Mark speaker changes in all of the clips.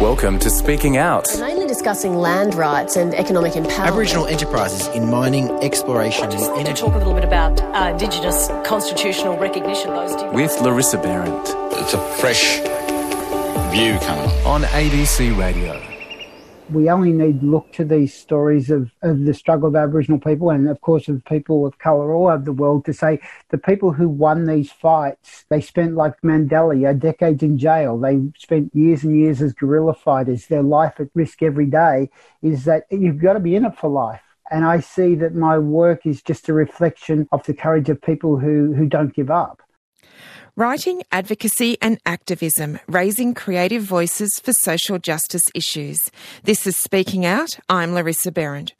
Speaker 1: Welcome to Speaking Out.
Speaker 2: Mainly discussing land rights and economic empowerment.
Speaker 3: Aboriginal enterprises in mining, exploration,
Speaker 4: Just
Speaker 3: and energy.
Speaker 4: talk a little bit about uh, Indigenous constitutional recognition. Those two.
Speaker 1: With Larissa Behrendt
Speaker 5: It's a fresh view coming on.
Speaker 1: on ABC Radio.
Speaker 6: We only need look to these stories of, of the struggle of Aboriginal people and, of course, of people of colour all over the world to say the people who won these fights, they spent, like Mandela, you know, decades in jail. They spent years and years as guerrilla fighters. Their life at risk every day is that you've got to be in it for life. And I see that my work is just a reflection of the courage of people who, who don't give up.
Speaker 7: Writing, advocacy, and activism, raising creative voices for social justice issues. This is Speaking Out. I'm Larissa Behrendt.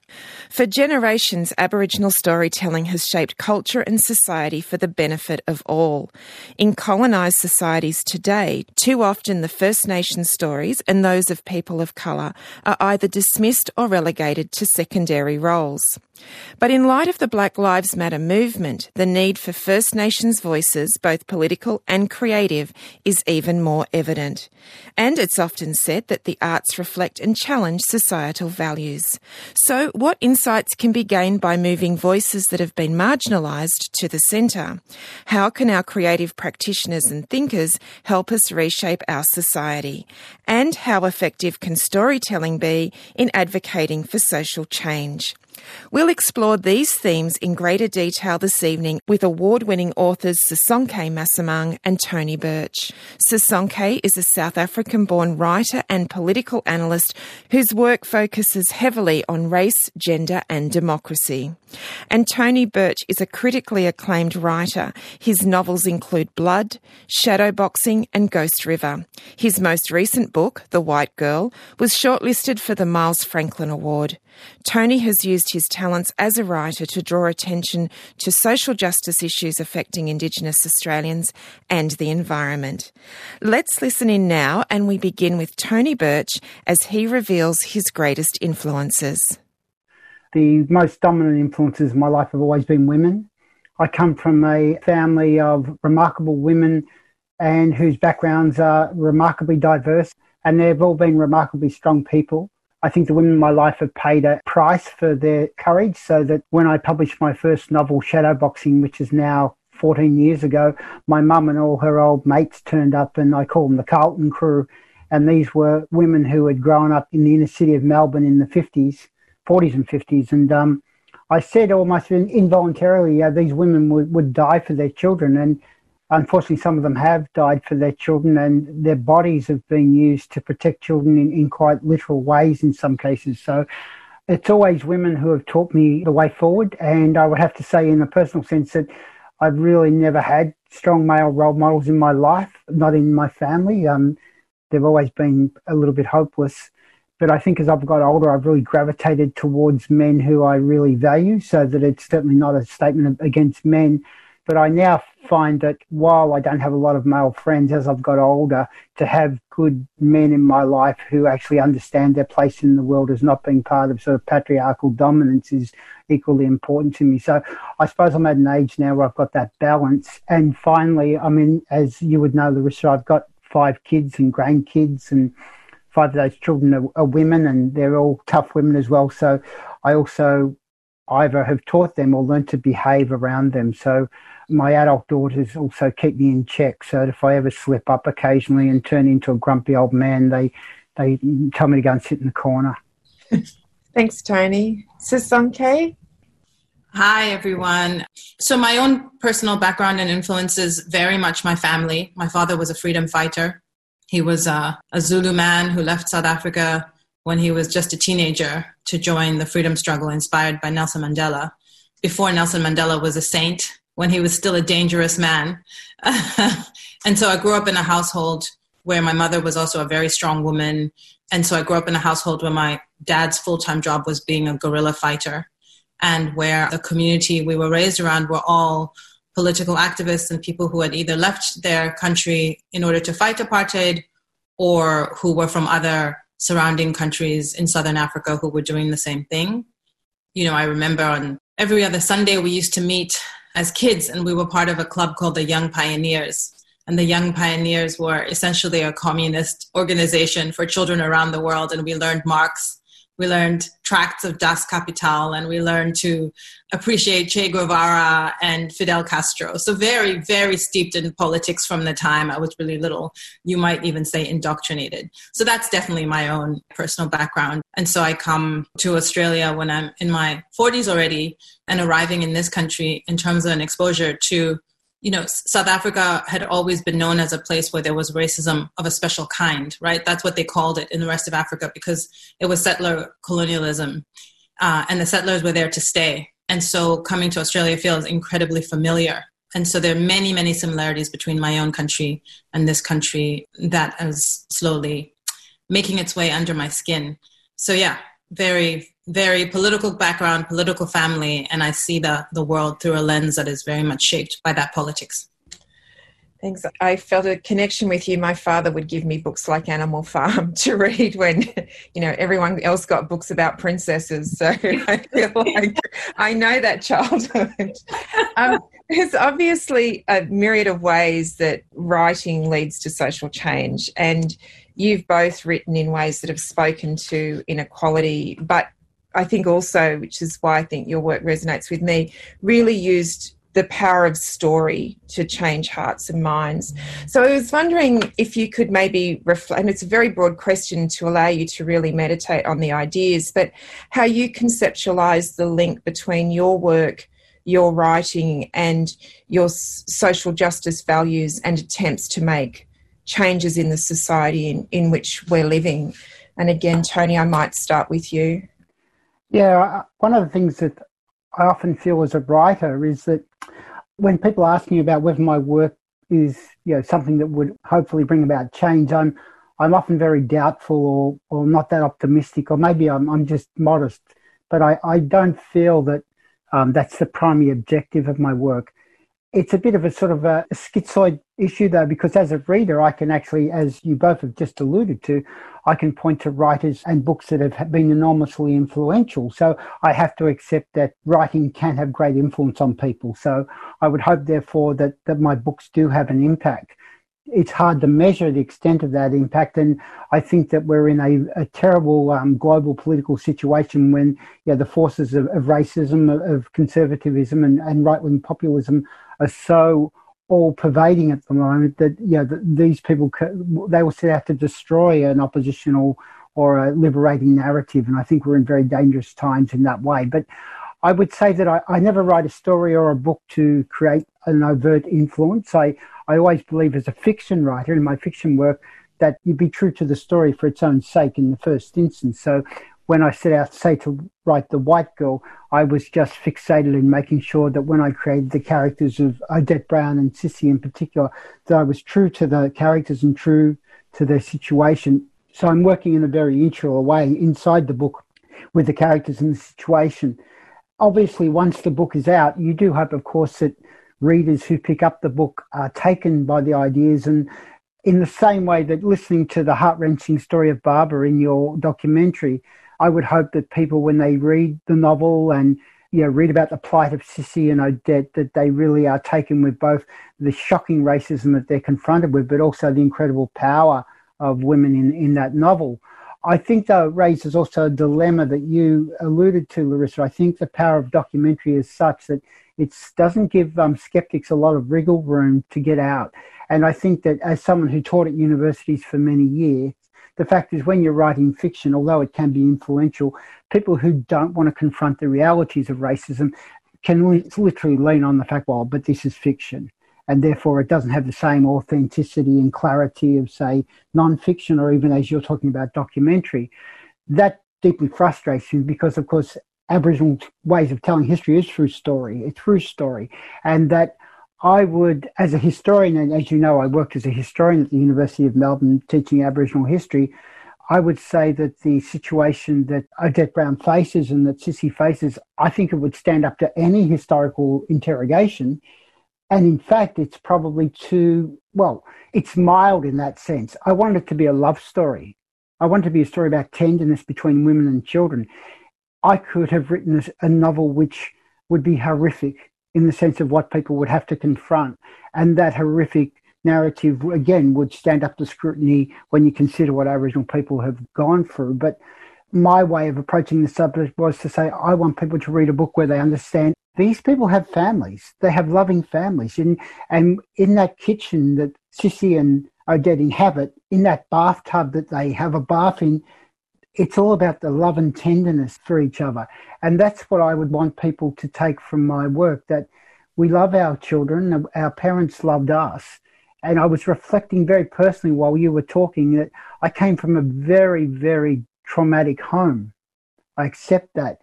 Speaker 7: For generations, Aboriginal storytelling has shaped culture and society for the benefit of all. In colonised societies today, too often the First Nations stories and those of people of colour are either dismissed or relegated to secondary roles. But in light of the Black Lives Matter movement, the need for First Nations voices, both political and creative, is even more evident. And it's often said that the arts reflect and challenge societal values. So, what insights can be gained by moving voices that have been marginalised to the centre? How can our creative practitioners and thinkers help us reshape our society? And how effective can storytelling be in advocating for social change? We'll explore these themes in greater detail this evening with award winning authors Sisonke Msimang and Tony Birch. Sisonke is a South African born writer and political analyst whose work focuses heavily on race, gender, and democracy. And Tony Birch is a critically acclaimed writer. His novels include Blood, Shadowboxing, and Ghost River. His most recent book, The White Girl, was shortlisted for the Miles Franklin Award. Tony has used his talents as a writer to draw attention to social justice issues affecting Indigenous Australians and the environment. Let's listen in now, and we begin with Tony Birch as he reveals his greatest influences.
Speaker 6: the most dominant influences in my life have always been women. I come from a family of remarkable women and whose backgrounds are remarkably diverse, and they've all been remarkably strong people. I think the women in my life have paid a price for their courage, so that when I published my first novel, Shadowboxing, which is now 14 years ago, my mum and all her old mates turned up, and I call them the Carlton crew. And these were women who had grown up in the inner city of Melbourne in the 50s 40s and 50s. And um, I said almost involuntarily, uh, these women would, would die for their children. And unfortunately, some of them have died for their children, and their bodies have been used to protect children in, in quite literal ways in some cases. So it's always women who have taught me the way forward. And I would have to say, in a personal sense, that I've really never had strong male role models in my life, not in my family. Um, they've always been a little bit hopeless. But I think as I've got older, I've really gravitated towards men who I really value, so that it's certainly not a statement against men. But I now find that while I don't have a lot of male friends as I've got older, to have good men in my life who actually understand their place in the world as not being part of sort of patriarchal dominance is equally important to me. So I suppose I'm at an age now where I've got that balance. And finally, I mean, as you would know, Larissa, I've got five kids and grandkids and five of those children are, are, women and they're all tough women as well. So I also either have taught them or learned to behave around them. So my adult daughters also keep me in check. So if I ever slip up occasionally and turn into a grumpy old man, they they tell me to go and sit in the corner.
Speaker 8: Thanks, Tony. Sisonke?
Speaker 9: Hi, everyone. So, my own personal background and influences very much my family. My father was a freedom fighter. He was a, a Zulu man who left South Africa when he was just a teenager to join the freedom struggle inspired by Nelson Mandela. Before Nelson Mandela was a saint, when he was still a dangerous man. and so I grew up in a household where my mother was also a very strong woman. And so I grew up in a household where my dad's full time job was being a guerrilla fighter, and where the community we were raised around were all political activists and people who had either left their country in order to fight apartheid or who were from other surrounding countries in southern Africa who were doing the same thing. You know, I remember on every other Sunday we used to meet as kids and we were part of a club called the Young Pioneers. And the Young Pioneers were essentially a communist organization for children around the world. And we learned Marx we learned tracts of Das Kapital and we learned to appreciate Che Guevara and Fidel Castro. So, very, very steeped in politics from the time I was really little. You might even say indoctrinated. So, that's definitely my own personal background. And so, I come to Australia when I'm in my 40s already and arriving in this country in terms of an exposure to you know, South Africa had always been known as a place where there was racism of a special kind, right? That's what they called it in the rest of Africa because it was settler colonialism, uh, and the settlers were there to stay. And so coming to Australia feels incredibly familiar. And so there are many, many similarities between my own country and this country that is slowly making its way under my skin. So, yeah, very, very political background, political family, and I see the, the world through a lens that is very much shaped by that politics.
Speaker 7: Thanks. I felt a connection with you. My father would give me books like Animal Farm to read when, you know, everyone else got books about princesses. So I feel like I know that childhood. Um, there's obviously a myriad of ways that writing leads to social change, and you've both written in ways that have spoken to inequality, but I think also, which is why I think your work resonates with me, really used the power of story to change hearts and minds. So I was wondering if you could maybe reflect, and it's a very broad question to allow you to really meditate on the ideas, but how you conceptualize the link between your work, your writing, and your social justice values and attempts to make changes in the society in, in which we're living. And again, Tony, I might start with you.
Speaker 6: Yeah, one of the things that I often feel as a writer is that when people ask me about whether my work is you know something that would hopefully bring about change, I'm I'm often very doubtful or or not that optimistic, or maybe I'm I'm just modest. But I, I don't feel that um, that's the primary objective of my work it's a bit of a sort of a, a schizoid issue though because as a reader i can actually as you both have just alluded to i can point to writers and books that have been enormously influential so i have to accept that writing can have great influence on people so i would hope therefore that, that my books do have an impact it's hard to measure the extent of that impact. And I think that we're in a, a terrible um, global political situation when know, the forces of, of racism, of, of, conservatism, and, and right wing populism are so all pervading at the moment that you know, that these people they will set out to destroy an oppositional or a liberating narrative. And I think we're in very dangerous times in that way. But I would say that I, I never write a story or a book to create an overt influence. I, I always believe as a fiction writer in my fiction work that you'd be true to the story for its own sake in the first instance. So when I set out, say, to write The White Girl, I was just fixated in making sure that when I created the characters of Odette Brown and Sissy in particular, that I was true to the characters and true to their situation. So I'm working in a very insular way inside the book with the characters and the situation. Obviously, once the book is out, you do hope, of course, that readers who pick up the book are taken by the ideas and in the same way that listening to the heart wrenching story of Barbara in your documentary, I would hope that people, when they read the novel and you know, read about the plight of Sissy and Odette, that they really are taken with both the shocking racism that they're confronted with, but also the incredible power of women in, in that novel. I think that raises also a dilemma that you alluded to, Larissa. I think the power of documentary is such that it doesn't give um, skeptics a lot of wriggle room to get out. And I think that as someone who taught at universities for many years, the fact is, when you're writing fiction, although it can be influential, people who don't want to confront the realities of racism can li- literally lean on the fact, well, but this is fiction. And therefore, it doesn't have the same authenticity and clarity of, say, non-fiction or even as you're talking about documentary. That deeply frustrates me because, of course, Aboriginal ways of telling history is through story. It's through story. And that I would, as a historian, and as you know, I worked as a historian at the University of Melbourne teaching Aboriginal history. I would say that the situation that Odette Brown faces and that Sissy faces, I think it would stand up to any historical interrogation. And in fact, it's probably too, well, it's mild in that sense. I want it to be a love story. I want it to be a story about tenderness between women and children. I could have written a novel which would be horrific in the sense of what people would have to confront. And that horrific narrative, again, would stand up to scrutiny when you consider what Aboriginal people have gone through. But my way of approaching the subject was to say, I want people to read a book where they understand these people have families. They have loving families. And, and in that kitchen that Sissy and Odette inhabit, in that bathtub that they have a bath in, it's all about the love and tenderness for each other. And that's what I would want people to take from my work that we love our children, our parents loved us. And I was reflecting very personally while you were talking that I came from a very, very traumatic home. I accept that.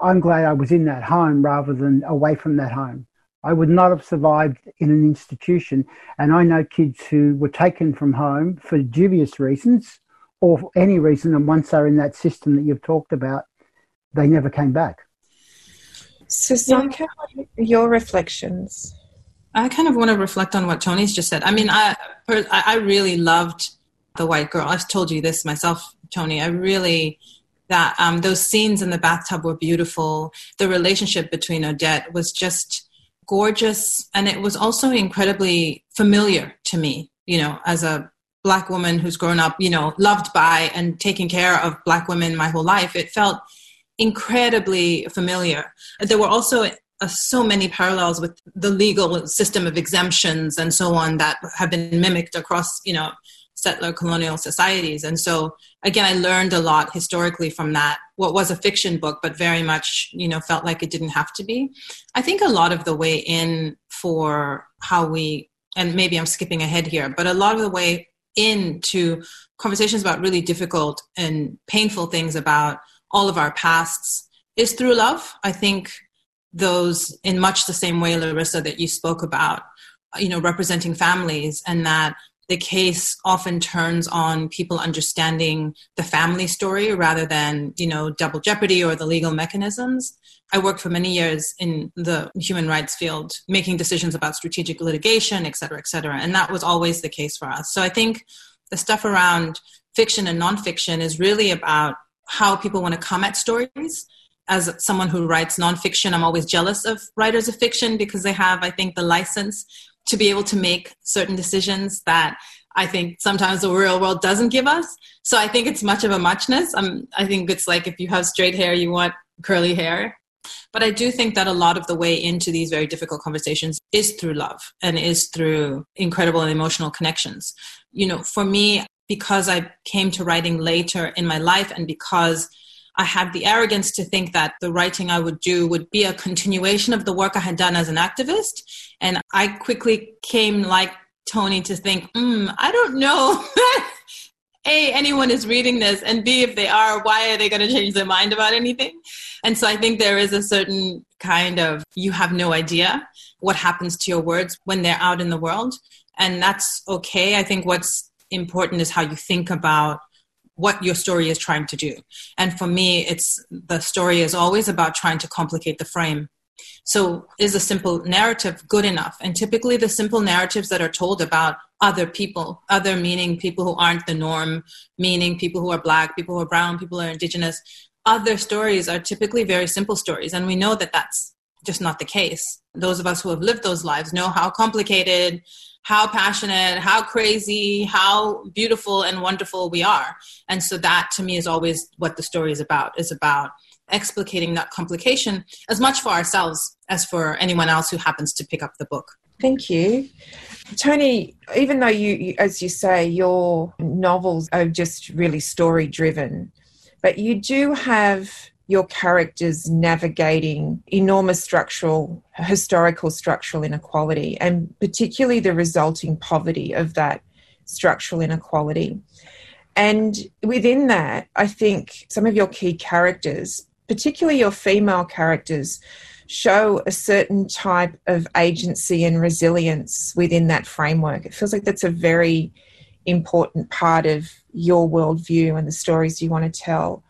Speaker 6: I'm glad I was in that home rather than away from that home. I would not have survived in an institution. And I know kids who were taken from home for dubious reasons or for any reason. And once they're in that system that you've talked about, they never came back.
Speaker 7: So, Sanka, your reflections?
Speaker 9: I kind of want to reflect on what Tony's just said. I mean, I I really loved the white girl. I've told you this myself, Tony. I really that um, those scenes in the bathtub were beautiful. The relationship between Odette was just gorgeous, and it was also incredibly familiar to me. You know, as a black woman who's grown up, you know, loved by and taking care of black women my whole life, it felt incredibly familiar. There were also uh, so many parallels with the legal system of exemptions and so on that have been mimicked across, you know, settler colonial societies. And so, again, I learned a lot historically from that. What was a fiction book, but very much, you know, felt like it didn't have to be. I think a lot of the way in for how we, and maybe I'm skipping ahead here, but a lot of the way into conversations about really difficult and painful things about all of our pasts is through love. I think those, in much the same way, Larissa, that you spoke about, you know, representing families and that the case often turns on people understanding the family story rather than you know double jeopardy or the legal mechanisms. I worked for many years in the human rights field making decisions about strategic litigation et cetera et cetera and that was always the case for us. So i think the stuff around fiction and nonfiction is really about how people want to come at stories. As someone who writes nonfiction, I'm always jealous of writers of fiction because they have, I think, the license to be able to make certain decisions that I think sometimes the real world doesn't give us. So I think it's much of a muchness. Um, I think it's like if you have straight hair, you want curly hair. But I do think that a lot of the way into these very difficult conversations is through love and is through incredible and emotional connections. You know, for me, because I came to writing later in my life and because I had the arrogance to think that the writing I would do would be a continuation of the work I had done as an activist. And I quickly came, like Tony, to think, mm, I don't know. A, anyone is reading this, and B, if they are, why are they going to change their mind about anything? And so I think there is a certain kind of you have no idea what happens to your words when they're out in the world. And that's okay. I think what's important is how you think about what your story is trying to do. And for me, it's the story is always about trying to complicate the frame. So is a simple narrative good enough? And typically the simple narratives that are told about other people, other meaning people who aren't the norm, meaning people who are black, people who are brown, people who are indigenous, other stories are typically very simple stories. And we know that that's just not the case. Those of us who have lived those lives know how complicated how passionate, how crazy, how beautiful and wonderful we are. And so that to me is always what the story is about, is about explicating that complication as much for ourselves as for anyone else who happens to pick up the book.
Speaker 7: Thank you. Tony, even though you, as you say, your novels are just really story driven, but you do have your characters navigating enormous structural, historical structural inequality, and particularly the resulting poverty of that structural inequality. And within that, I think some of your key characters, particularly your female characters, show a certain type of agency and resilience within that framework. It feels like that's a very important part of your worldview and the stories you want to tell.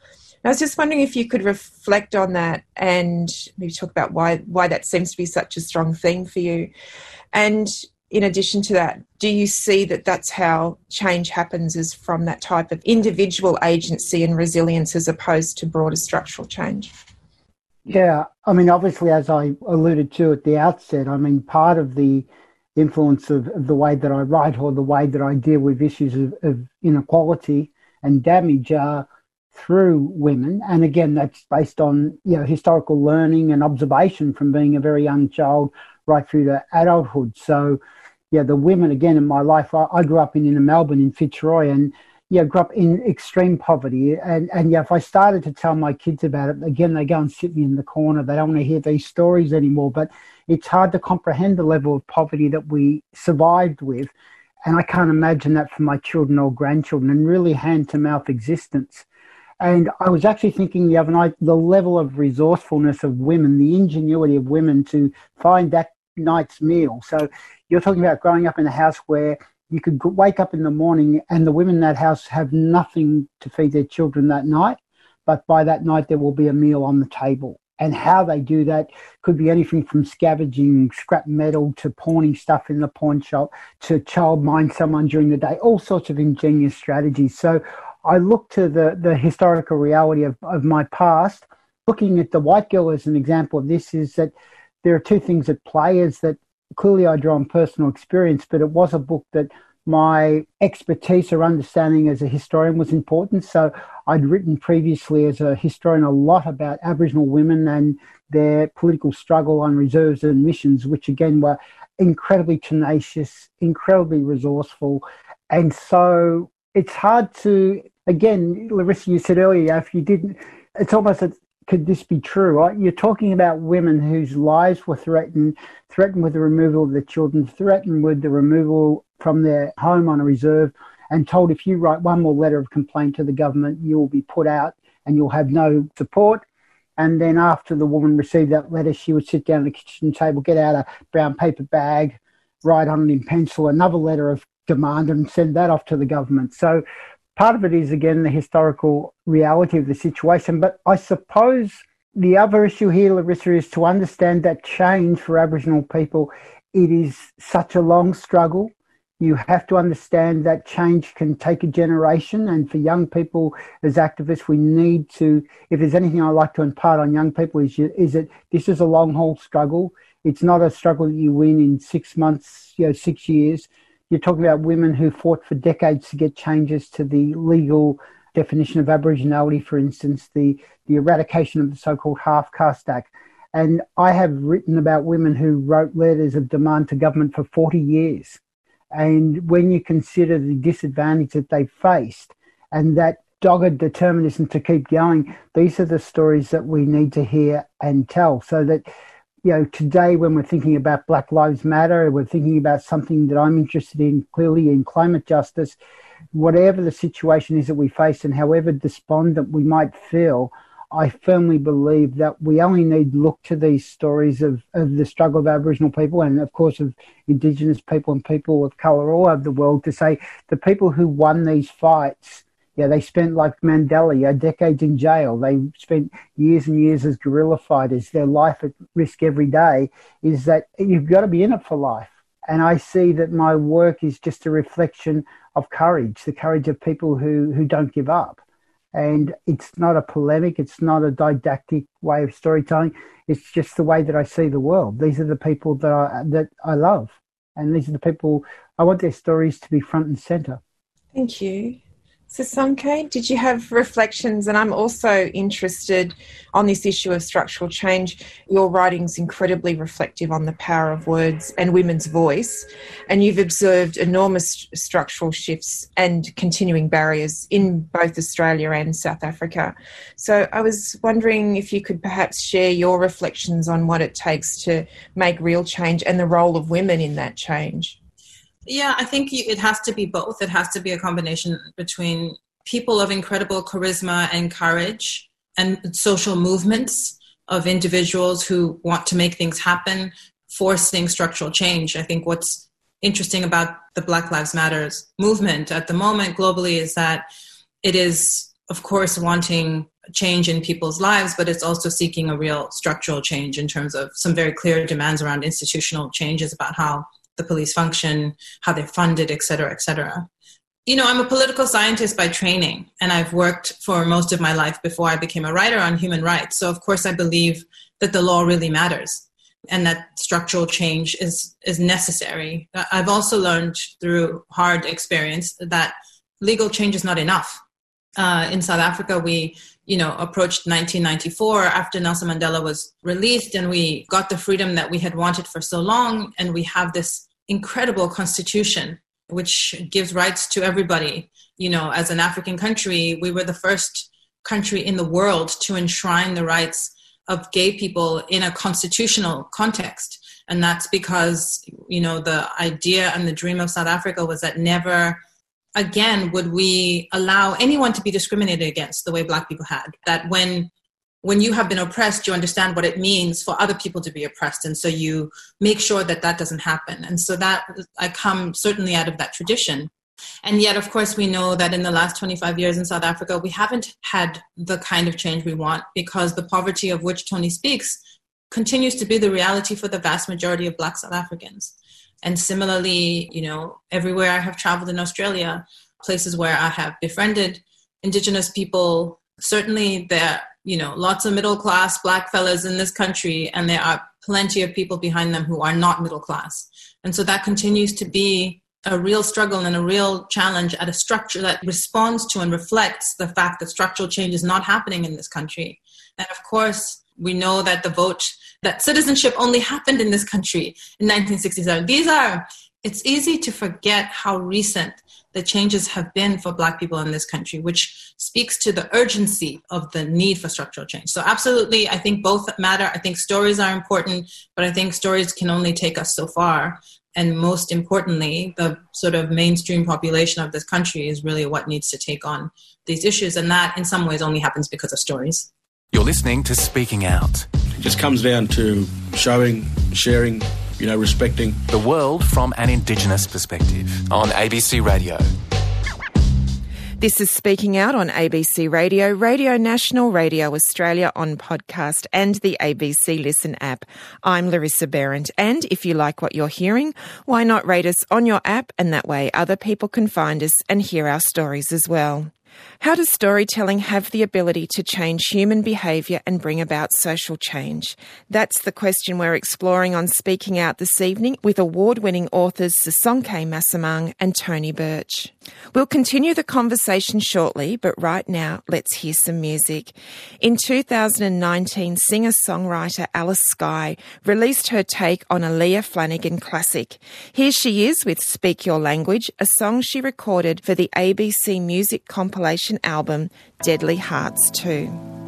Speaker 7: I was just wondering if you could reflect on that and maybe talk about why why that seems to be such a strong theme for you. And in addition to that, do you see that that's how change happens is from that type of individual agency and resilience as opposed to broader structural change?
Speaker 6: Yeah, I mean, obviously, as I alluded to at the outset, I mean, part of the influence of, of, the way that I write or the way that I deal with issues of, of inequality and damage are through women. And again, that's based on you know historical learning and observation from being a very young child right through to adulthood. So, yeah, the women again in my life. I, I grew up in inner Melbourne in Fitzroy, and yeah, grew up in extreme poverty. And and yeah, if I started to tell my kids about it, again, they go and sit me in the corner. They don't want to hear these stories anymore. But it's hard to comprehend the level of poverty that we survived with. And I can't imagine that for my children or grandchildren and really hand to mouth existence. And I was actually thinking the other night the level of resourcefulness of women, the ingenuity of women to find that night's meal. So you're talking about growing up in a house where you could wake up in the morning and the women in that house have nothing to feed their children that night, but by that night there will be a meal on the table. And how they do that could be anything from scavenging scrap metal to pawning stuff in the pawn shop to child mine someone during the day, all sorts of ingenious strategies. So I look to the, the historical reality of, of my past. Looking at the white girl as an example of this is that there are two things at play is that clearly I draw on personal experience, but it was a book that my expertise or understanding as a historian was important. So I'd written previously as a historian a lot about Aboriginal women and their political struggle on reserves and missions, which again were incredibly tenacious, incredibly resourceful. And so it's hard to, again, Larissa, you said earlier, if you didn't, it's almost a, could this be true? Right? You're talking about women whose lives were threatened, threatened with the removal of their children, threatened with the removal from their home on a reserve, and told if you write one more letter of complaint to the government, you will be put out and you'll have no support. And then after the woman received that letter, she would sit down at the kitchen table, get out a brown paper bag, write on it in pencil another letter of demand and send that off to the government. So part of it is, again, the historical reality of the situation. But I suppose the other issue here, Larissa, is to understand that change for Aboriginal people, it is such a long struggle. You have to understand that change can take a generation. And for young people as activists, we need to, if there's anything I like to impart on young people, is, is that this is a long haul struggle. It's not a struggle that you win in six months, you know, six years you're talking about women who fought for decades to get changes to the legal definition of Aboriginality, for instance, the, the eradication of the so called half caste act. And I have written about women who wrote letters of demand to government for 40 years. And when you consider the disadvantage that they faced and that dogged determinism to keep going, these are the stories that we need to hear and tell so that you know, today when we're thinking about Black Lives Matter, we're thinking about something that I'm interested in clearly in climate justice. Whatever the situation is that we face and however despondent we might feel, I firmly believe that we only need look to these stories of, of the struggle of Aboriginal people and, of course, of Indigenous people and people of colour all over the world to say the people who won these fights yeah, they spent like Mandela, yeah, decades in jail. They spent years and years as guerrilla fighters. Their life at risk every day is that you've got to be in it for life. And I see that my work is just a reflection of courage, the courage of people who, who don't give up. And it's not a polemic, it's not a didactic way of storytelling. It's just the way that I see the world. These are the people that I, that I love. And these are the people, I want their stories to be front and center.
Speaker 8: Thank you. Sisonke, did you have reflections? And I'm also interested on this issue of structural change. Your writing's incredibly reflective on the power of words and women's voice, and you've observed enormous structural shifts and continuing barriers in both Australia and South Africa. So I was wondering if you could perhaps share your reflections on what it takes to make real change and the role of women in that change.
Speaker 9: Yeah, I think it has to be both. It has to be a combination between people of incredible charisma and courage and social movements of individuals who want to make things happen, forcing structural change. I think what's interesting about the Black Lives Matters movement at the moment globally is that it is, of course, wanting change in people's lives, but it's also seeking a real structural change in terms of some very clear demands around institutional changes about how the police function, how they're funded, et cetera, et cetera. You know, I'm a political scientist by training, and I've worked for most of my life before I became a writer on human rights. So, of course, I believe that the law really matters. and that structural change is is necessary. I've also learned through hard experience that legal change is not enough. Uh, in South Africa, we you know approached 1994 after Nelson Mandela was released, and we got the freedom that we had wanted for so long, and we have this incredible constitution which gives rights to everybody. You know, as an African country, we were the first country in the world to enshrine the rights of gay people in a constitutional context. And that's because, you know, the idea and the dream of South Africa was that never again would we allow anyone to be discriminated against the way black people had. That when when you have been oppressed, you understand what it means for other people to be oppressed. And so you make sure that that doesn't happen. And so that I come certainly out of that tradition. And yet, of course, we know that in the last 25 years in South Africa, we haven't had the kind of change we want because the poverty of which Tony speaks continues to be the reality for the vast majority of Black South Africans. And similarly, you know, everywhere I have traveled in Australia, places where I have befriended Indigenous people, certainly there, you know, lots of middle class Black fellas in this country, and there are plenty of people behind them who are not middle class. And so that continues to be a real struggle and a real challenge at a structure that responds to and reflects the fact that structural change is not happening in this country. And of course, we know that the vote, that citizenship only happened in this country in 1967. These are, it's easy to forget how recent the changes have been for Black people in this country, which speaks to the urgency of the need for structural change. So, absolutely, I think both matter. I think stories are important, but I think stories can only take us so far and most importantly, the sort of mainstream population of this country is really what needs to take on these issues. And that, in some ways, only happens because of stories.
Speaker 1: You're listening to Speaking Out.
Speaker 10: It just comes down to showing, sharing, you know, respecting
Speaker 1: the world from an Indigenous perspective on ABC Radio.
Speaker 7: This is Speaking Out on ABC Radio, Radio National, Radio Australia on podcast, and the ABC Listen app. I'm Larissa Behrendt, and if you like what you're hearing, why not rate us on your app, and that way other people can find us and hear our stories as well. How does storytelling have the ability to change human behaviour and bring about social change? That's the question we're exploring on Speaking Out this evening with award winning authors Sisonke Msimang and Tony Birch. We'll continue the conversation shortly, but right now, let's hear some music. In 2019, singer songwriter Alice Skye released her take on a Leah Flanagan classic. Here she is with Speak Your Language, a song she recorded for the ABC Music compilation album Deadly Hearts 2.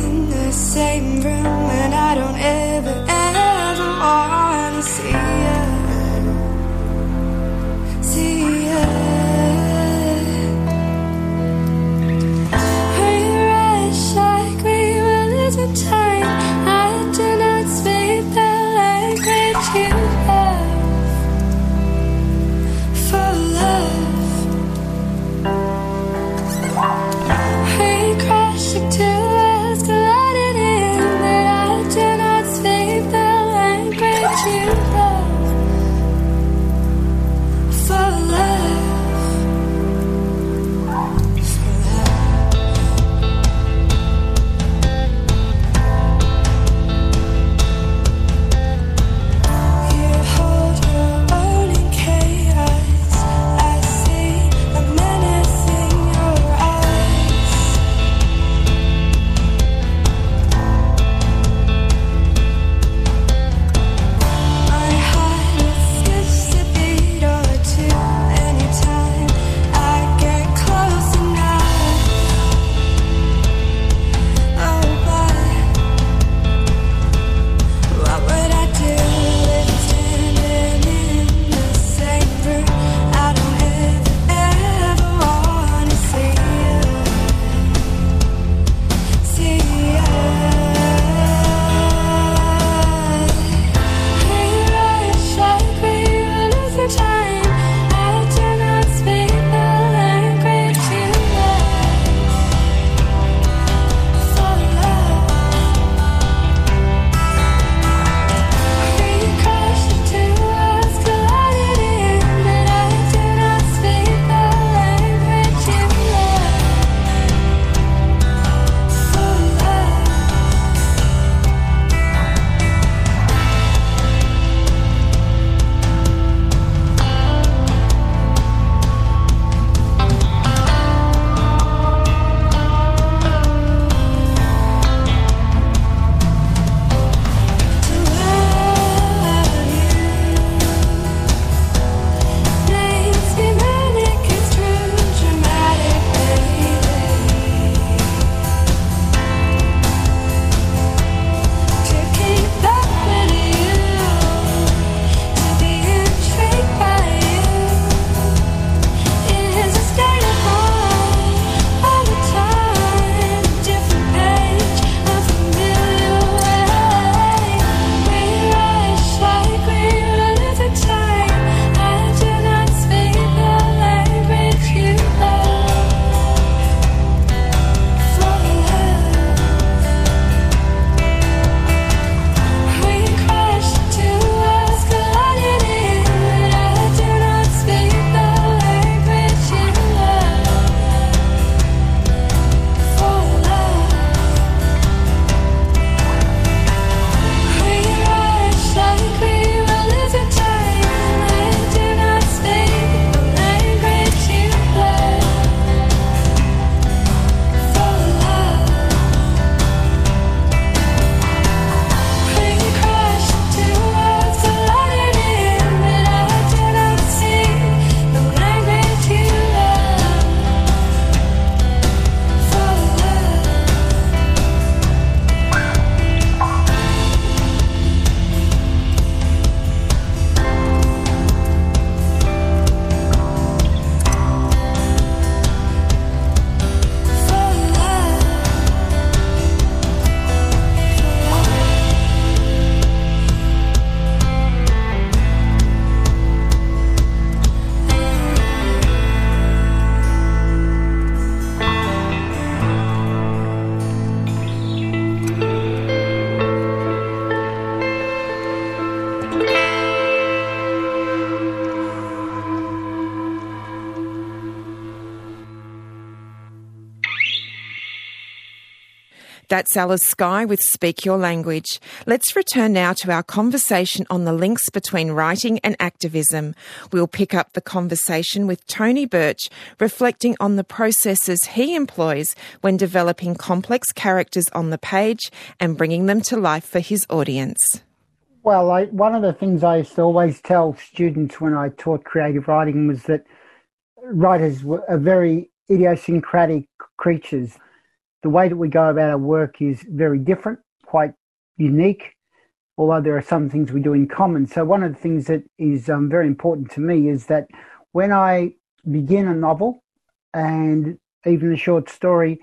Speaker 11: same room and I don't ever, ever wanna see you? See you.
Speaker 7: That's Alice Skye with Speak Your Language. Let's return now to our conversation on the links between writing and activism. We'll pick up the conversation with Tony Birch, reflecting on the processes he employs when developing complex characters on the page and bringing them to life for his audience.
Speaker 6: Well, I, one of the things I used to always tell students when I taught creative writing was that writers are very idiosyncratic creatures. The way that we go about our work is very different, quite unique, although there are some things we do in common. So, one of the things that is um, very important to me is that when I begin a novel and even a short story,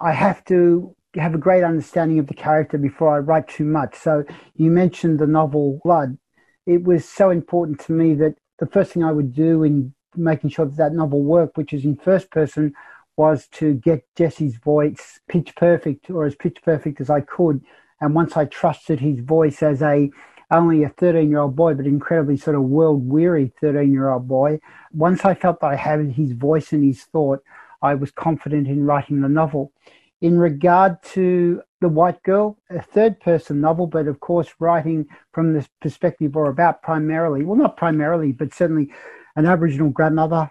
Speaker 6: I have to have a great understanding of the character before I write too much. So you mentioned the novel Blood. It was so important to me that the first thing I would do in making sure that that novel worked, which is in first person, was to get Jesse's voice pitch perfect or as pitch perfect as I could. And once I trusted his voice as a only a 13 year old boy, but incredibly sort of world weary 13 year old boy, once I felt that I had his voice and his thought, I was confident in writing the novel in regard to the white girl, a third person novel, but of course, writing from the perspective or about primarily, well, not primarily, but certainly an Aboriginal grandmother,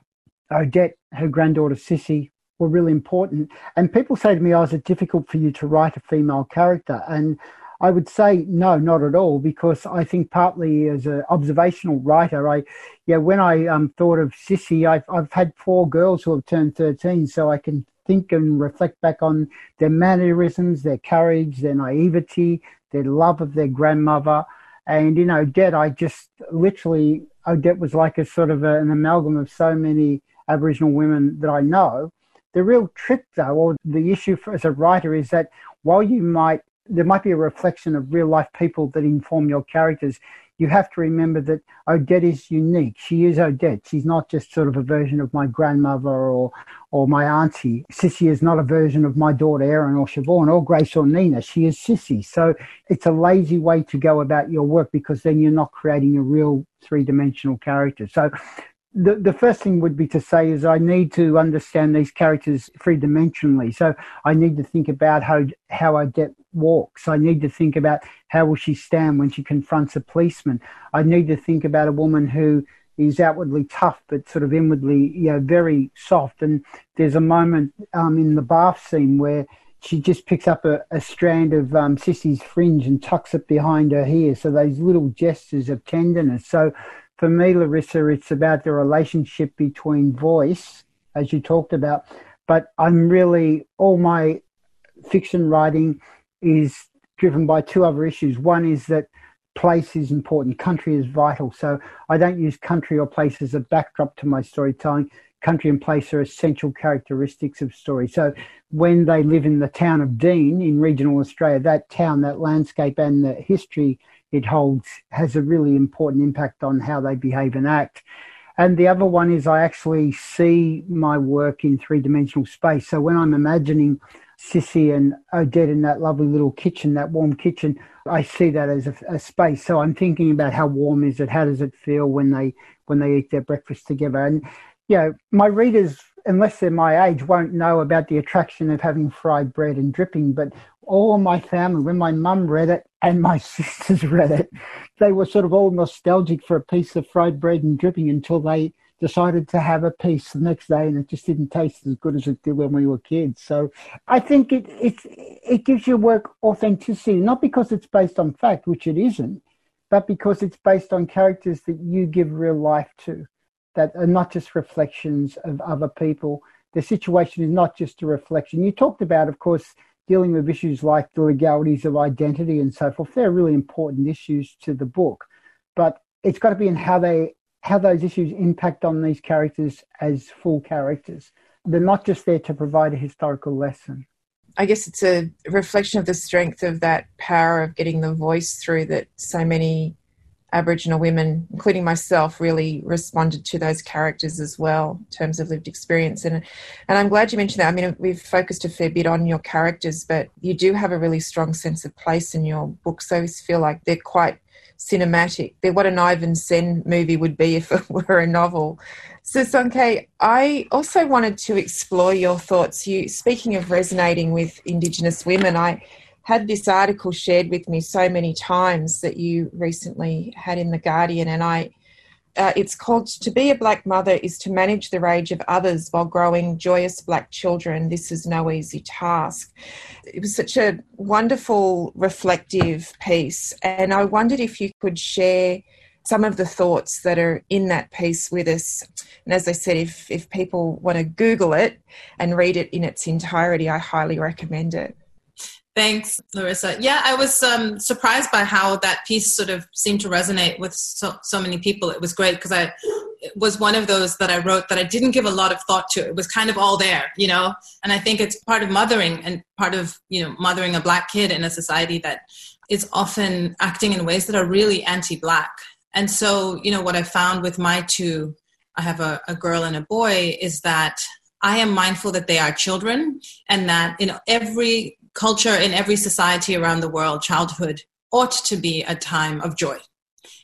Speaker 6: Odette, her granddaughter Sissy, were really important. And people say to me, oh, is it difficult for you to write a female character? And I would say no, not at all, because I think partly as an observational writer, I, yeah, when I um, thought of Sissy, I've, I've had four girls who have turned 13, so I can think and reflect back on their mannerisms, their courage, their naivety, their love of their grandmother. And, you know, Odette, I just literally, Odette was like a sort of a, an amalgam of so many Aboriginal women that I know. The real trick, though, or the issue for, as a writer is that while you might, there might be a reflection of real life people that inform your characters, you have to remember that Odette is unique. She is Odette. She's not just sort of a version of my grandmother or or my auntie. Sissy is not a version of my daughter Erin or Siobhan or Grace or Nina. She is Sissy. So it's a lazy way to go about your work because then you're not creating a real three dimensional character. So the, the first thing would be to say is I need to understand these characters three dimensionally. So I need to think about how how Odette walks. I need to think about how will she stand when she confronts a policeman. I need to think about a woman who is outwardly tough but sort of inwardly you know very soft. And there's a moment um, in the bath scene where she just picks up a, a strand of um, Sissy's fringe and tucks it behind her hair. So those little gestures of tenderness. So for me, Larissa, it's about the relationship between voice, as you talked about. But I'm really, all my fiction writing is driven by two other issues. One is that place is important, country is vital. So I don't use country or place as a backdrop to my storytelling. Country and place are essential characteristics of story. So when they live in the town of Deane in regional Australia, that town, that landscape, and the history it holds has a really important impact on how they behave and act. And the other one is I actually see my work in three dimensional space. So when I'm imagining Sissy and Odette in that lovely little kitchen, that warm kitchen, I see that as a, a, space. So I'm thinking about how warm is it? How does it feel when they when they eat their breakfast together? And you know, my readers, unless they're my age, won't know about the attraction of having fried bread and dripping. But all my family, when my mum read it and my sisters read it, they were sort of all nostalgic for a piece of fried bread and dripping until they decided to have a piece the next day and it just didn't taste as good as it did when we were kids. So I think it it it gives your work authenticity, not because it's based on fact, which it isn't, but because it's based on characters that you give real life to, that are not just reflections of other people. The situation is not just a reflection. You talked about, of course, dealing with issues like the legalities of identity and so forth. They're really important issues to the book, but it's got to be in how they how those issues impact on these characters as full characters. They're not just there to provide a historical lesson.
Speaker 8: I guess it's a reflection of the strength of that power of getting the voice through that so many Aboriginal women, including myself, really responded to those characters as well in terms of lived experience. And and I'm glad you mentioned that. I mean, we've focused a fair bit on your characters, but you do have a really strong sense of place in your books. Those feel like they're quite cinematic. They're what an Ivan Sen movie would be if it were a novel. So, Sonke, I also wanted to explore your thoughts. You speaking of resonating with Indigenous women, I had this article shared with me so many times that you recently had in the Guardian, and I uh, it's called To Be a Black Mother is to Manage the Rage of Others While Growing Joyous Black Children. This is no easy task. It was such a wonderful, reflective piece. And I wondered if you could share some of the thoughts that are in that piece with us. And as I said, if, if people want to Google it and read it in its entirety, I highly recommend it.
Speaker 9: Thanks, Larissa. Yeah, I was um, surprised by how that piece sort of seemed to resonate with so, so many people. It was great because I it was one of those that I wrote that I didn't give a lot of thought to. It was kind of all there, you know. And I think it's part of mothering and part of you know mothering a black kid in a society that is often acting in ways that are really anti-black. And so, you know, what I found with my two, I have a, a girl and a boy, is that I am mindful that they are children and that you know every culture in every society around the world, childhood ought to be a time of joy.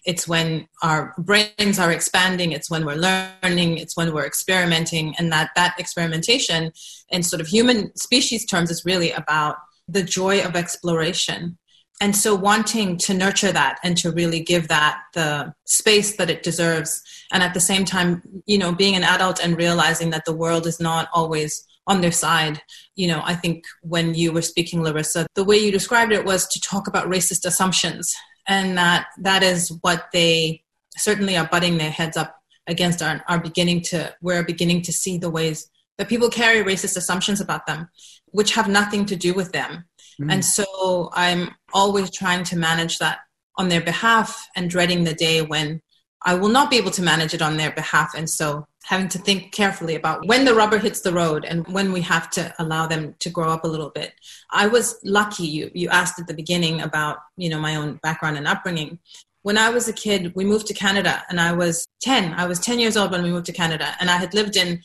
Speaker 9: It's when our brains are expanding, it's when we're learning, it's when we're experimenting, and that that experimentation in sort of human species terms is really about the joy of exploration. And so wanting to nurture that and to really give that the space that it deserves. And at the same time, you know, being an adult and realizing that the world is not always on their side. You know, I think when you were speaking, Larissa, the way you described it was to talk about racist assumptions, and that that is what they certainly are butting their heads up against. Are, are beginning to we're beginning to see the ways that people carry racist assumptions about them, which have nothing to do with them. Mm. And so I'm always trying to manage that on their behalf and dreading the day when I will not be able to manage it on their behalf. And so having to think carefully about when the rubber hits the road and when we have to allow them to grow up a little bit. I was lucky you you asked at the beginning about, you know, my own background and upbringing. When I was a kid, we moved to Canada and I was 10. I was 10 years old when we moved to Canada and I had lived in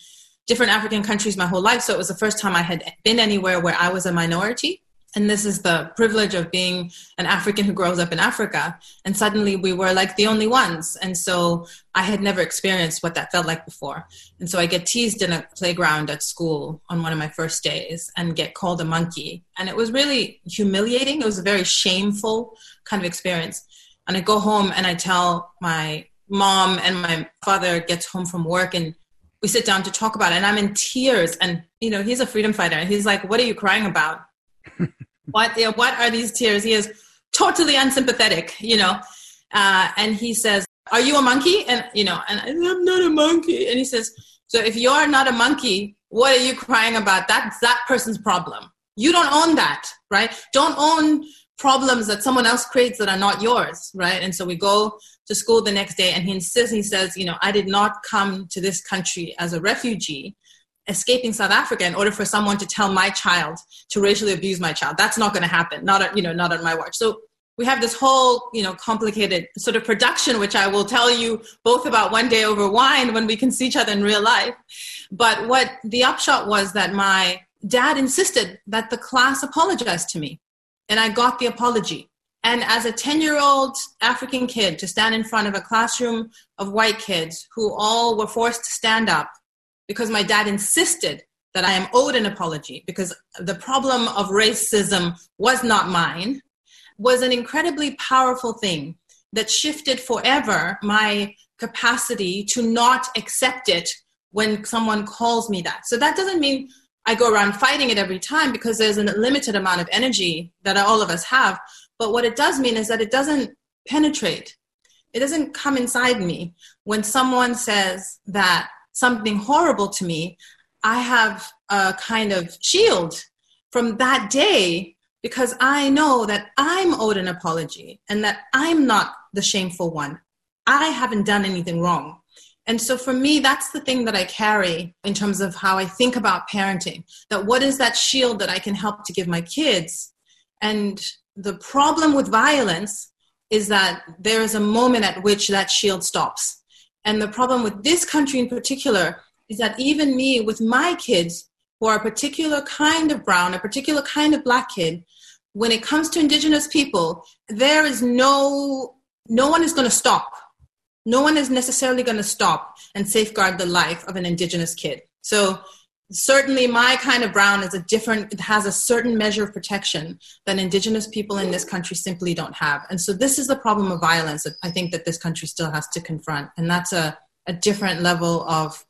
Speaker 9: different African countries my whole life, so it was the first time I had been anywhere where I was a minority and this is the privilege of being an African who grows up in Africa. And suddenly we were like the only ones. And so I had never experienced what that felt like before. And so I get teased in a playground at school on one of my first days and get called a monkey. And it was really humiliating. It was a very shameful kind of experience. And I go home and I tell my mom and my father gets home from work and we sit down to talk about it and i'm in tears and you know he's a freedom fighter and he's like what are you crying about what, know, what are these tears? He is totally unsympathetic, you know. Uh, and he says, Are you a monkey? And, you know, and I'm not a monkey. And he says, So if you're not a monkey, what are you crying about? That's that person's problem. You don't own that, right? Don't own problems that someone else creates that are not yours, right? And so we go to school the next day and he insists, he says, you know, I did not come to this country as a refugee escaping South Africa in order for someone to tell my child to racially abuse my child. That's not going to happen. Not at, you know, not on my watch. So we have this whole, you know, complicated sort of production, which I will tell you both about one day over wine when we can see each other in real life. But what the upshot was that my dad insisted that the class apologize to me. And I got the apology. And as a 10 year old African kid to stand in front of a classroom of white kids who all were forced to stand up because my dad insisted that I am owed an apology because the problem of racism was not mine, was an incredibly powerful thing that shifted forever my capacity to not accept it when someone calls me that. So that doesn't mean I go around fighting it every time because there's a limited amount of energy that all of us have. But what it does mean is that it doesn't penetrate. It doesn't come inside me when someone says that something horrible to me, I have a kind of shield from that day because I know that I'm owed an apology and that I'm not the shameful one. I haven't done anything wrong. And so for me, that's the thing that I carry in terms of how I think about parenting. That what is that shield that I can help to give my kids? And the problem with violence is that there is a moment at which that shield stops. And the problem with this country in particular is that even me, with my kids, who are a particular kind of brown, a particular kind of black kid, when it comes to indigenous people, there is no no one is going to stop. No one is necessarily going to stop and safeguard the life of an indigenous kid. So certainly my kind of brown is a different it has a certain measure of protection that indigenous people in this country simply don't have. And so this is the problem of violence that i think that this country still has to confront. And that's a, a different level of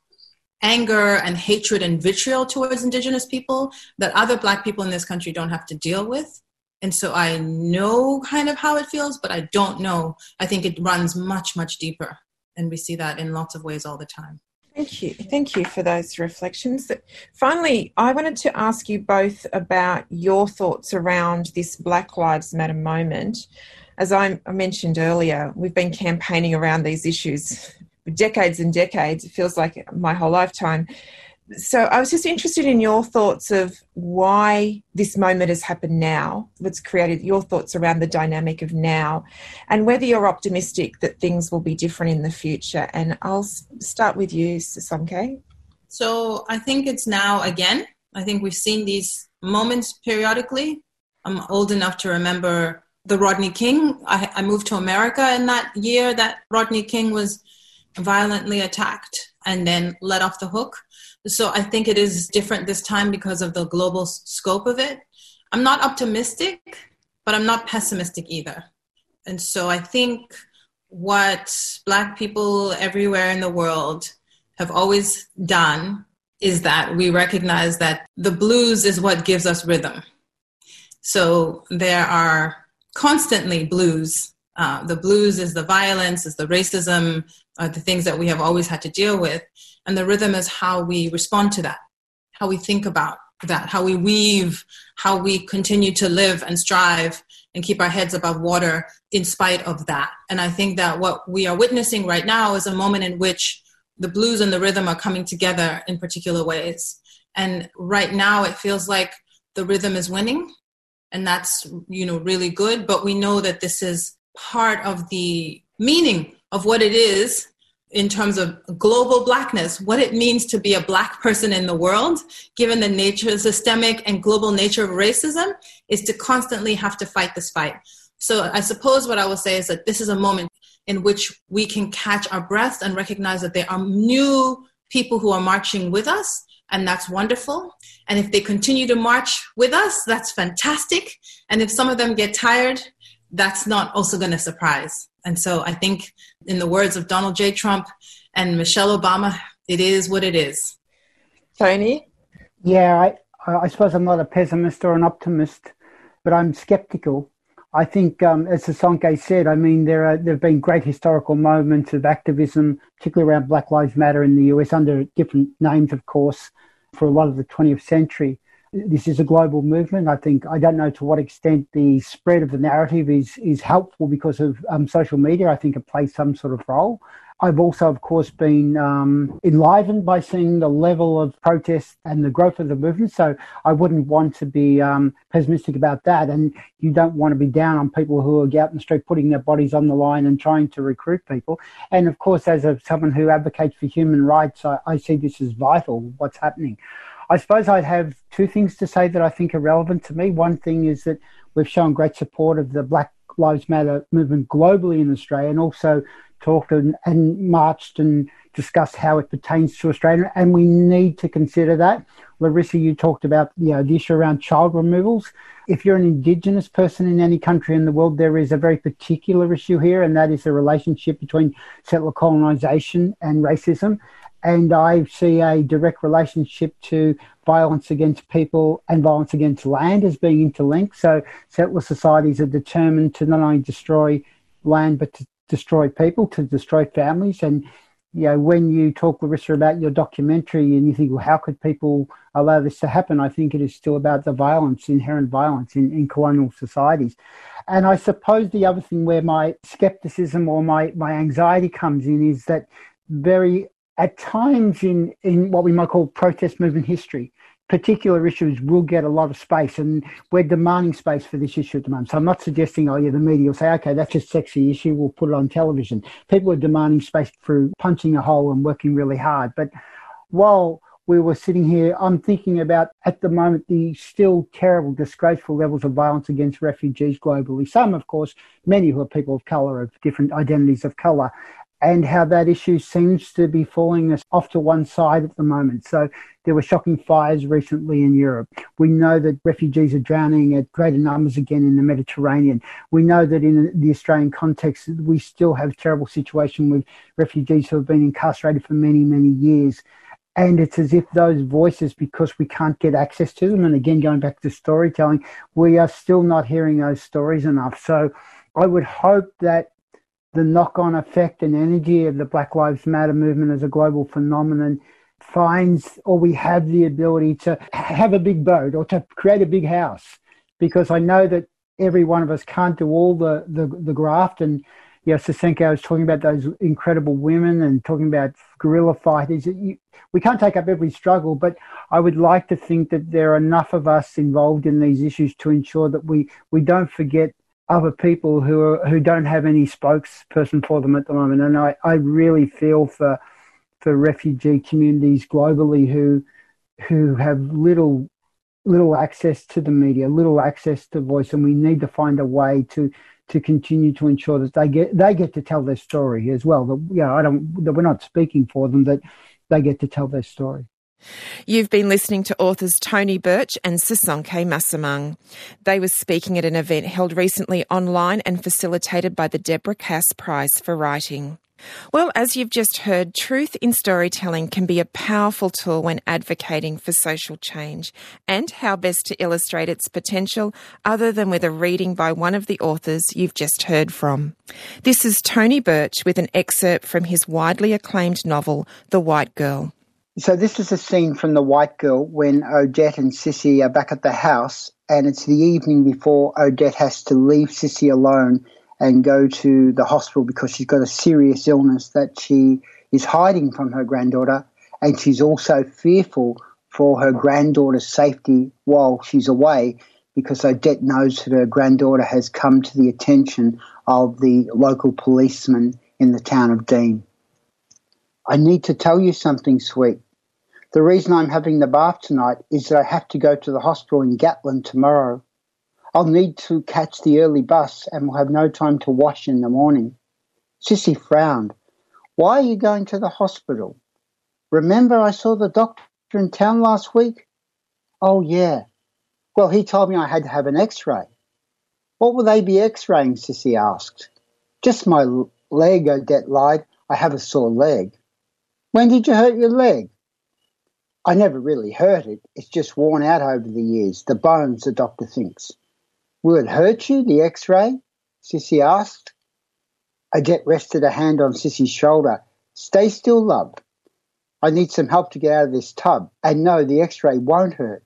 Speaker 9: anger and hatred and vitriol towards indigenous people that other black people in this country don't have to deal with. And so i know kind of how it feels but i don't know. I think it runs much much deeper. And we see that in lots of ways all the time
Speaker 8: Thank you. Thank you for those reflections. Finally, I wanted to ask you both about your thoughts around this Black Lives Matter moment. As I mentioned earlier, we've been campaigning around these issues for decades and decades. It feels like my whole lifetime so I was just interested in your thoughts of why this moment has happened now, what's created your thoughts around the dynamic of now, and whether you're optimistic that things will be different in the future. And I'll start with you, Sisonke.
Speaker 9: So I think it's now again. I think we've seen these moments periodically. I'm old enough to remember the Rodney King. I, I moved to America in that year that Rodney King was violently attacked and then let off the hook. So I think it is different this time because of the global scope of it. I'm not optimistic, but I'm not pessimistic either. And so I think what Black people everywhere in the world have always done is that we recognize that the blues is what gives us rhythm. So there are constantly blues. Uh, the blues is the violence, is the racism, are the things that we have always had to deal with. And the rhythm is how we respond to that, how we think about that, how we weave, how we continue to live and strive and keep our heads above water in spite of that. And I think that what we are witnessing right now is a moment in which the blues and the rhythm are coming together in particular ways. And right now it feels like the rhythm is winning and that's you know really good but we know that this is part of the meaning of what it is in terms of global blackness, what it means to be a black person in the world, given the nature, systemic and global nature of racism, is to constantly have to fight this fight. So I suppose what I will say is that this is a moment in which we can catch our breath and recognize that there are new people who are marching with us, and that's wonderful. And if they continue to march with us, that's fantastic. And if some of them get tired, that's not also going to surprise. And so I think, in the words of Donald J. Trump and Michelle Obama, it is what it is.
Speaker 8: Tony?
Speaker 6: Yeah, I, I suppose I'm not a pessimist or an optimist, but I'm skeptical. I think, um, as Sisonke said, I mean, there, are, there have been great historical moments of activism, particularly around Black Lives Matter in the US, under different names, of course, for a lot of the 20th century this is a global movement. I think I don't know to what extent the spread of the narrative is is helpful because of um, social media. I think it plays some sort of role. I've also, of course, been um, enlivened by seeing the level of protest and the growth of the movement. So I wouldn't want to be um, pessimistic about that. And you don't want to be down on people who are out in the street putting their bodies on the line and trying to recruit people. And of course, as a, someone who advocates for human rights, I, I see this as vital, what's happening. I suppose I'd have two things to say that I think are relevant to me. One thing is that we've shown great support of the Black Lives Matter movement globally in Australia and also talked and, and marched and discussed how it pertains to Australia. And we need to consider that. Larissa, you talked about you know, the issue around child removals. If you're an Indigenous person in any country in the world, there is a very particular issue here, and that is the relationship between settler colonisation and racism and I see a direct relationship to violence against people and violence against land as being interlinked. So settler societies are determined to not only destroy land but to destroy people, to destroy families. And you know, when you talk, Larissa, about your documentary, and you think, well, how could people allow this to happen? I think it is still about the violence, inherent violence in, in colonial societies. And I suppose the other thing where my skepticism or my, my anxiety comes in is that very at times in, in what we might call protest movement history, particular issues will get a lot of space, and we're demanding space for this issue at the moment. So I'm not suggesting, oh yeah, the media will say, okay, that's a sexy issue, we'll put it on television. People are demanding space through punching a hole and working really hard. But while
Speaker 12: we were sitting here, I'm thinking about at the moment the still terrible, disgraceful levels of violence against refugees globally. Some, of course, many who are people of colour, of different identities of colour, and how that issue seems to be falling us off to one side at the moment. So there were shocking fires recently in Europe. We know that refugees are drowning at greater numbers again in the Mediterranean. We know that in the Australian context, we still have a terrible situation with refugees who have been incarcerated for many, many years. And it's as if those voices, because we can't get access to them, and again, going back to storytelling, we are still not hearing those stories enough. So I would hope that the knock on effect and energy of the Black Lives Matter movement as a global phenomenon finds or we have the ability to have a big boat or to create a big house because I know that every one of us can't do all the, the, the graft and yeah, Sisonke was talking about those incredible women and talking about guerrilla fighters. We can't take up every struggle, but I would like to think that there are enough of us involved in these issues to ensure that we, we don't forget other people who are, who don't have any spokesperson for them at the moment. And I, I really feel for for refugee communities globally who who have little little access to the media, little access to voice, and we need to find a way to to continue to ensure that they get they get to tell their story as well. That you know, I don't that we're not speaking for them, that they get to tell their story.
Speaker 7: You've been listening to authors Tony Birch and Sisonke Msimang. They were speaking at an event held recently online and facilitated by the Deborah Cass Prize for Writing. Well, as you've just heard, truth in storytelling can be a powerful tool when advocating for social change. And how best to illustrate its potential other than with a reading by one of the authors you've just heard from. This is Tony Birch with an excerpt from his widely acclaimed novel, The White Girl.
Speaker 6: So, this is a scene from The White Girl when Odette and Sissy are back at the house, and it's the evening before Odette has to leave Sissy alone and go to the hospital because she's got a serious illness that she is hiding from her granddaughter, and she's also fearful for her granddaughter's safety while she's away because Odette knows that her granddaughter has come to the attention of the local policeman in the town of Deane. I need to tell you something, sweet. The reason I'm having the bath tonight is that I have to go to the hospital in Gatlin tomorrow. I'll need to catch the early bus and will have no time to wash in the morning. Sissy frowned. Why are you going to the hospital? Remember I saw the doctor in town last week? Oh, yeah. Well, he told me I had to have an x ray. What will they be x raying? Sissy asked. Just my leg, Odette lied. I have a sore leg. When did you hurt your leg? I never really hurt it. It's just worn out over the years. The bones, the doctor thinks. Will it hurt you, the x ray? Sissy asked. Odette rested a hand on Sissy's shoulder. Stay still, love. I need some help to get out of this tub. And no, the x ray won't hurt.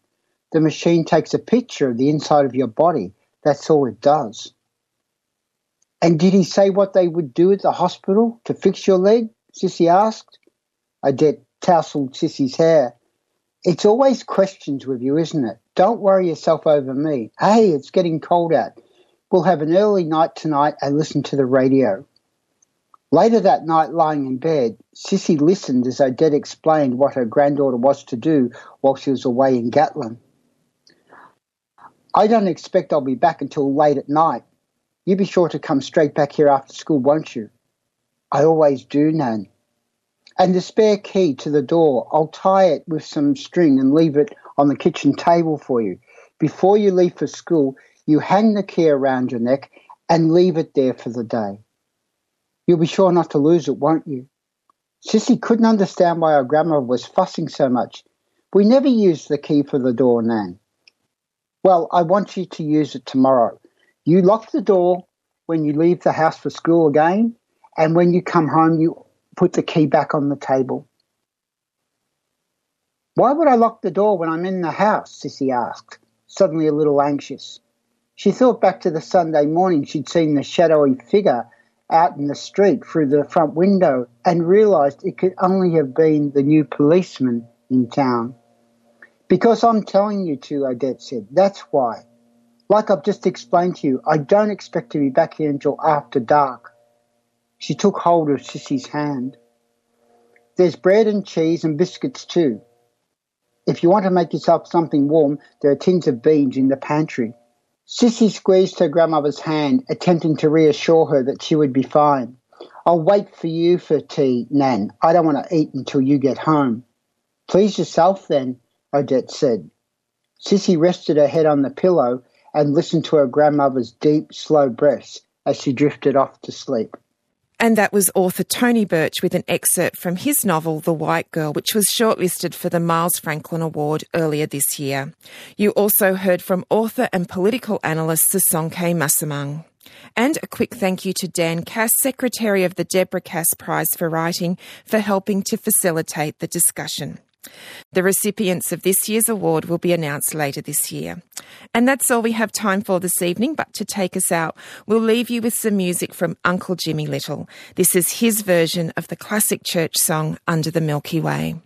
Speaker 6: The machine takes a picture of the inside of your body. That's all it does. And did he say what they would do at the hospital to fix your leg? Sissy asked. Odette tousled Sissy's hair. It's always questions with you, isn't it? Don't worry yourself over me. Hey, it's getting cold out. We'll have an early night tonight and listen to the radio. Later that night, lying in bed, Sissy listened as Odette explained what her granddaughter was to do while she was away in Gatlin. I don't expect I'll be back until late at night. You'll be sure to come straight back here after school, won't you? I always do, Nan. And the spare key to the door, I'll tie it with some string and leave it on the kitchen table for you. Before you leave for school, you hang the key around your neck and leave it there for the day. You'll be sure not to lose it, won't you? Sissy couldn't understand why her grandma was fussing so much. We never used the key for the door, Nan. Well, I want you to use it tomorrow. You lock the door when you leave the house for school again, and when you come home, you put the key back on the table. Why would I lock the door when I'm in the house? Sissy asked, suddenly a little anxious. She thought back to the Sunday morning she'd seen the shadowy figure out in the street through the front window and realised it could only have been the new policeman in town. Because I'm telling you to, Odette said. That's why. Like I've just explained to you, I don't expect to be back here until after dark. She took hold of Sissy's hand. There's bread and cheese and biscuits too.
Speaker 13: If you want to make yourself something warm, there are tins of beans in the pantry. Sissy squeezed her grandmother's hand, attempting to reassure her that she would be fine. I'll wait for you for tea, Nan. I don't want to eat until you get home. Please yourself then, Odette said. Sissy rested her head on the pillow and listened to her grandmother's deep, slow breaths as she drifted off to sleep.
Speaker 7: And that was author Tony Birch with an excerpt from his novel, The White Girl, which was shortlisted for the Miles Franklin Award earlier this year. You also heard from author and political analyst Sisonke Msimang. And a quick thank you to Dan Cass, Secretary of the Deborah Cass Prize for Writing, for helping to facilitate the discussion. The recipients of this year's award will be announced later this year. And that's all we have time for this evening, but to take us out, we'll leave you with some music from Uncle Jimmy Little. This is his version of the classic church song Under the Milky Way.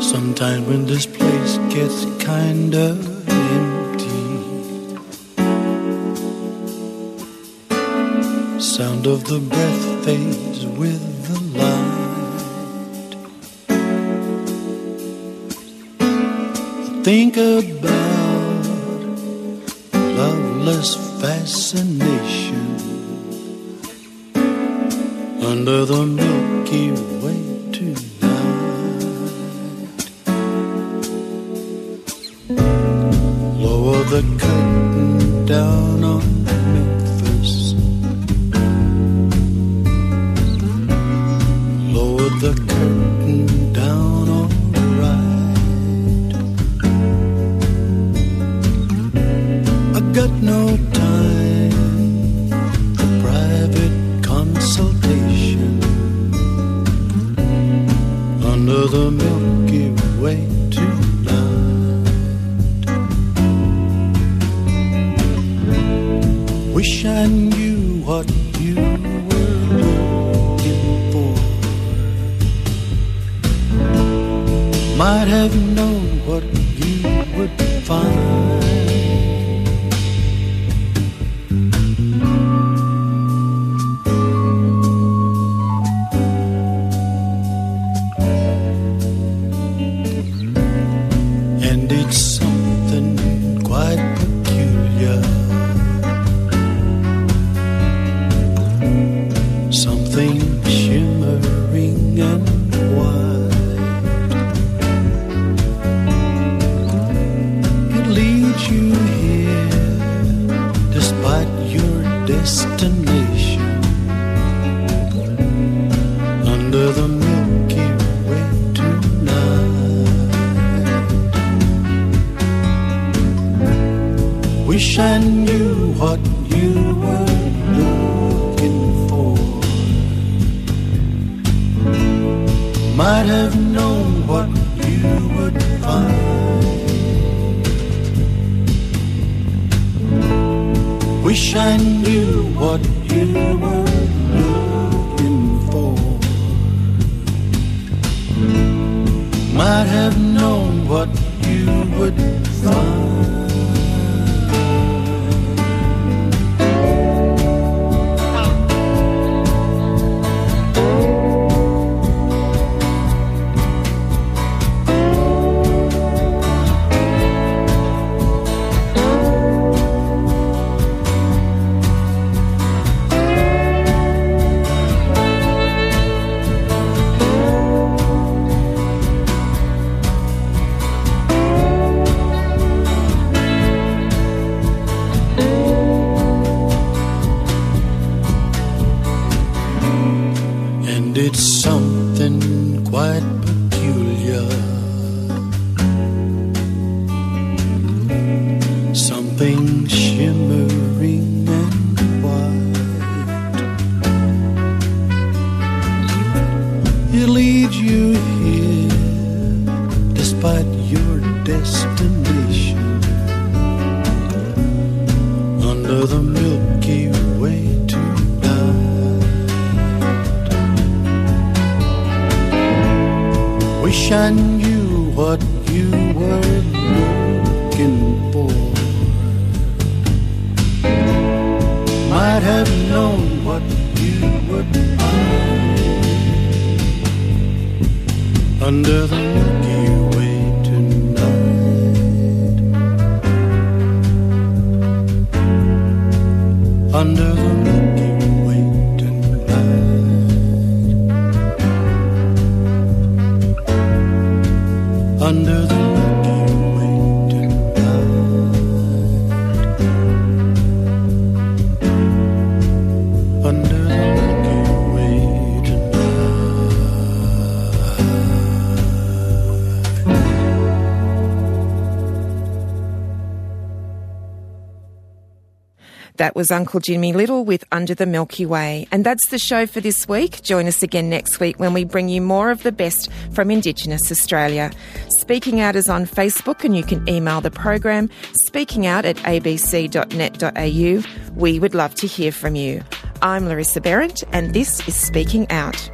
Speaker 14: Sometimes when this place gets kinda empty, sound of the breath fades with the light. I think about loveless fascination under the Milky Way Something shimmering and white. It leads you here despite your destination here despite your
Speaker 7: That was Uncle Jimmy Little with Under the Milky Way. And that's the show for this week. Join us again next week when we bring you more of the best from Indigenous Australia. Speaking Out is on Facebook and you can email the program speakingout at abc.net.au. We would love to hear from you. I'm Larissa Behrendt and this is Speaking Out.